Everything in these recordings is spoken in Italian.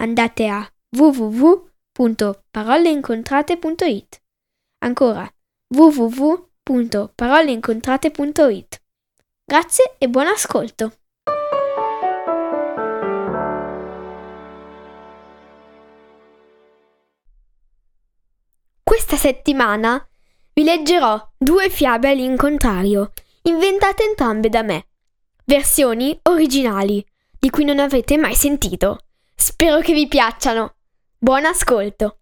andate a www.paroleincontrate.it. Ancora www.paroleincontrate.it. Grazie e buon ascolto. Questa settimana vi leggerò due fiabe all'incontrario, inventate entrambe da me, versioni originali di cui non avrete mai sentito. Spero che vi piacciono. Buon ascolto.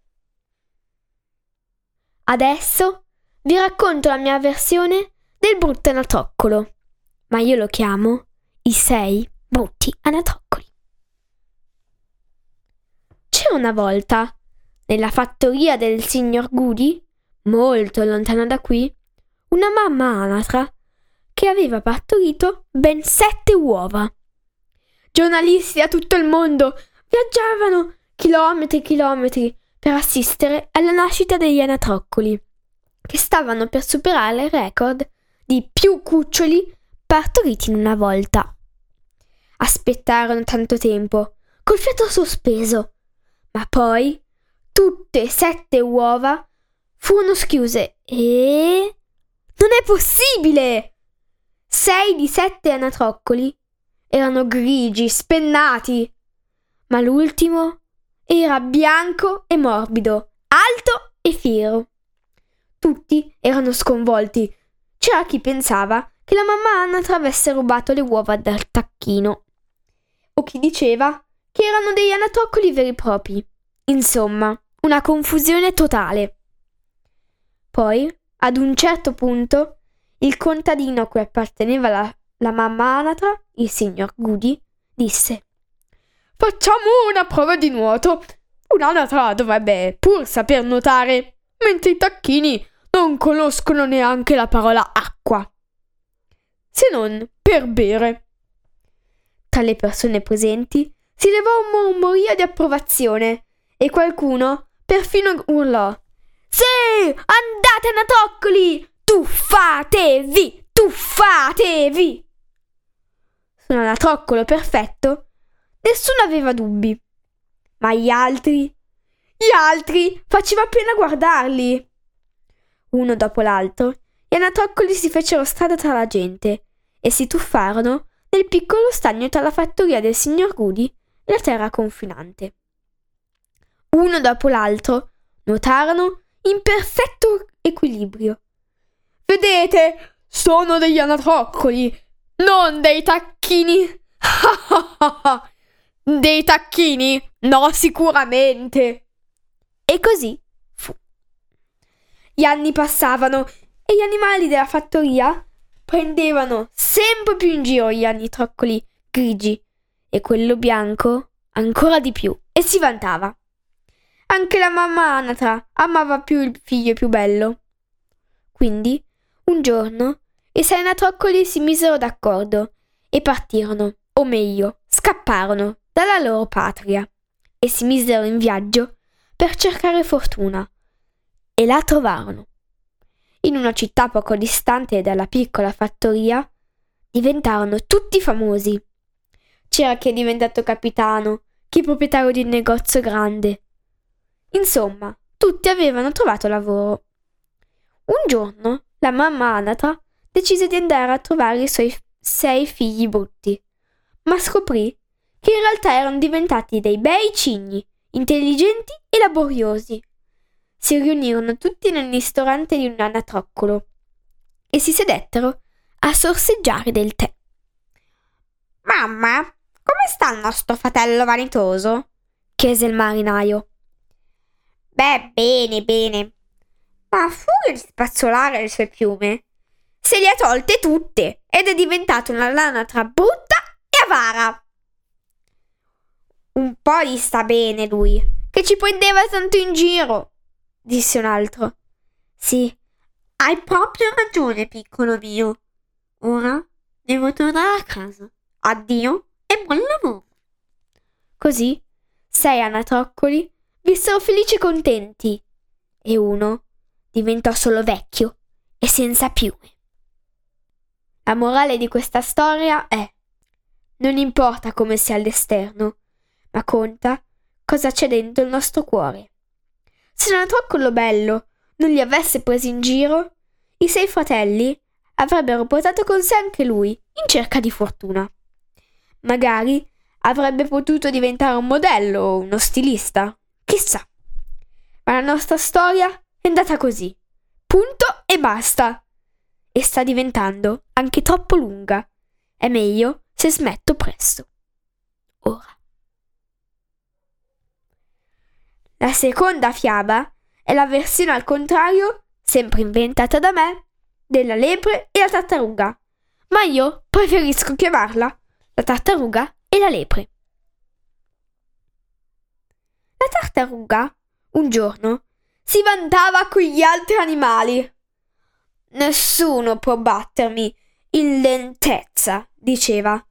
Adesso vi racconto la mia versione del brutto anatroccolo, ma io lo chiamo i sei brutti anatroccoli. C'era una volta, nella fattoria del signor Goody, molto lontano da qui, una mamma anatra che aveva partorito ben sette uova. Giornalisti da tutto il mondo viaggiavano chilometri e chilometri per assistere alla nascita degli anatroccoli, che stavano per superare il record di più cuccioli partoriti in una volta. Aspettarono tanto tempo, col fiato sospeso, ma poi tutte e sette uova furono schiuse e... Non è possibile! Sei di sette anatroccoli erano grigi, spennati ma l'ultimo era bianco e morbido, alto e fiero. Tutti erano sconvolti. C'era chi pensava che la mamma Anatra avesse rubato le uova dal tacchino, o chi diceva che erano degli anatroccoli veri e propri. Insomma, una confusione totale. Poi, ad un certo punto, il contadino a cui apparteneva la, la mamma Anatra, il signor Goody, disse Facciamo una prova di nuoto. Un'anatra dovrebbe pur saper nuotare, mentre i tacchini non conoscono neanche la parola acqua. Se non per bere. Tra le persone presenti si levò un mormorio di approvazione e qualcuno perfino urlò: Sì, andate anatroccoli! Tuffatevi! Tuffatevi! Su un anatroccolo perfetto Nessuno aveva dubbi. Ma gli altri? Gli altri faceva appena guardarli. Uno dopo l'altro, gli anatroccoli si fecero strada tra la gente e si tuffarono nel piccolo stagno tra la fattoria del signor Goody e la terra confinante. Uno dopo l'altro nuotarono in perfetto equilibrio. Vedete, sono degli anatroccoli, non dei tacchini. Dei tacchini? No, sicuramente. E così fu. Gli anni passavano e gli animali della fattoria prendevano sempre più in giro gli anitroccoli grigi e quello bianco ancora di più e si vantava. Anche la mamma anatra amava più il figlio più bello. Quindi, un giorno, i sei anatroccoli si misero d'accordo e partirono, o meglio, scapparono dalla loro patria e si misero in viaggio per cercare fortuna e la trovarono. In una città poco distante dalla piccola fattoria diventarono tutti famosi. C'era chi è diventato capitano, chi proprietario di un negozio grande. Insomma, tutti avevano trovato lavoro. Un giorno la mamma Anatra decise di andare a trovare i suoi sei figli brutti, ma scoprì che in realtà erano diventati dei bei cigni, intelligenti e laboriosi. Si riunirono tutti nel ristorante di un anatroccolo e si sedettero a sorseggiare del tè. Mamma, come sta il nostro fratello vanitoso? chiese il marinaio. Beh, bene, bene. Ma a furia di spazzolare le sue piume, se le ha tolte tutte ed è diventato una lanatra brutta e avara. Un po' gli sta bene lui, che ci prendeva tanto in giro, disse un altro. Sì, hai proprio ragione, piccolo mio. Ora devo tornare a casa. Addio e buon lavoro. Così sei anatroccoli vissero felici e contenti e uno diventò solo vecchio e senza piume. La morale di questa storia è non importa come sia all'esterno, ma conta cosa c'è dentro il nostro cuore. Se l'anatroccolo bello non li avesse presi in giro, i sei fratelli avrebbero portato con sé anche lui in cerca di fortuna. Magari avrebbe potuto diventare un modello o uno stilista, chissà. Ma la nostra storia è andata così. Punto e basta. E sta diventando anche troppo lunga. È meglio se smetto presto. Ora. La seconda fiaba è la versione al contrario, sempre inventata da me, della lepre e la tartaruga. Ma io preferisco chiamarla la tartaruga e la lepre. La tartaruga, un giorno, si vantava con gli altri animali. Nessuno può battermi in lentezza, diceva.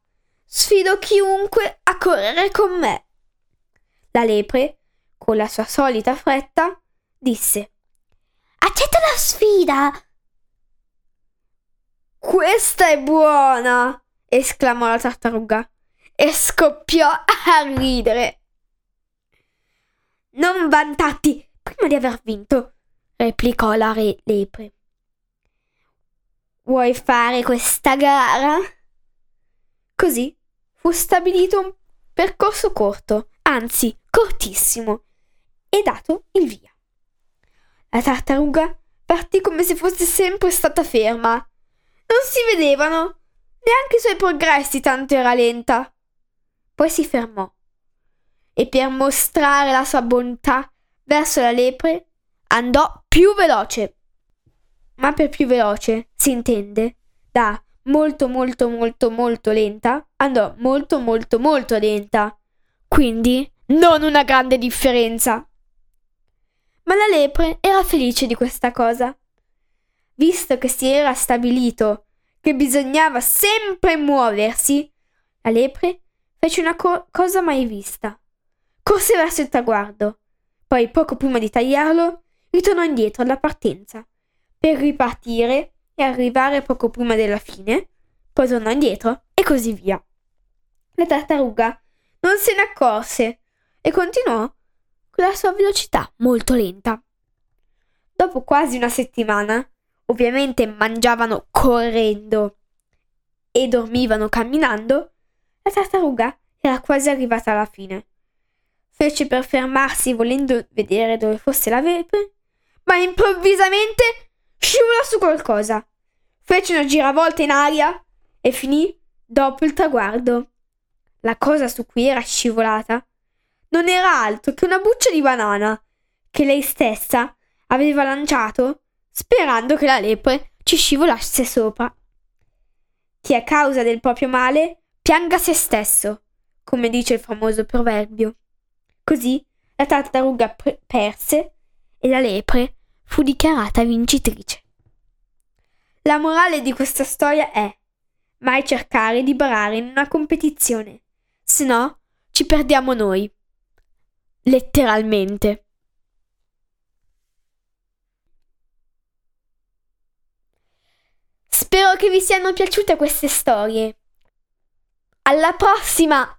Sfido chiunque a correre con me. La lepre, con la sua solita fretta, disse Accetta la sfida. Questa è buona, esclamò la tartaruga e scoppiò a ridere. Non vantati prima di aver vinto, replicò la re lepre. Vuoi fare questa gara? Così fu stabilito un percorso corto, anzi cortissimo, e dato il via. La tartaruga partì come se fosse sempre stata ferma. Non si vedevano neanche i suoi progressi, tanto era lenta. Poi si fermò e per mostrare la sua bontà verso la lepre andò più veloce. Ma per più veloce si intende da molto molto molto molto lenta andò molto molto molto lenta. Quindi non una grande differenza. La lepre era felice di questa cosa. Visto che si era stabilito che bisognava sempre muoversi, la lepre fece una co- cosa mai vista. Corse verso il traguardo, poi poco prima di tagliarlo ritornò indietro alla partenza, per ripartire e arrivare poco prima della fine, poi tornò indietro e così via. La tartaruga non se ne accorse e continuò con la sua velocità molto lenta. Dopo quasi una settimana, ovviamente mangiavano correndo e dormivano camminando, la tartaruga era quasi arrivata alla fine. Fece per fermarsi volendo vedere dove fosse la lepre, ma improvvisamente scivolò su qualcosa. Fece una giravolta in aria e finì dopo il traguardo. La cosa su cui era scivolata non era altro che una buccia di banana che lei stessa aveva lanciato sperando che la lepre ci scivolasse sopra. Chi a causa del proprio male pianga se stesso, come dice il famoso proverbio. Così la tartaruga pre- perse e la lepre fu dichiarata vincitrice. La morale di questa storia è mai cercare di barare in una competizione, se no ci perdiamo noi. Letteralmente. Spero che vi siano piaciute queste storie. Alla prossima!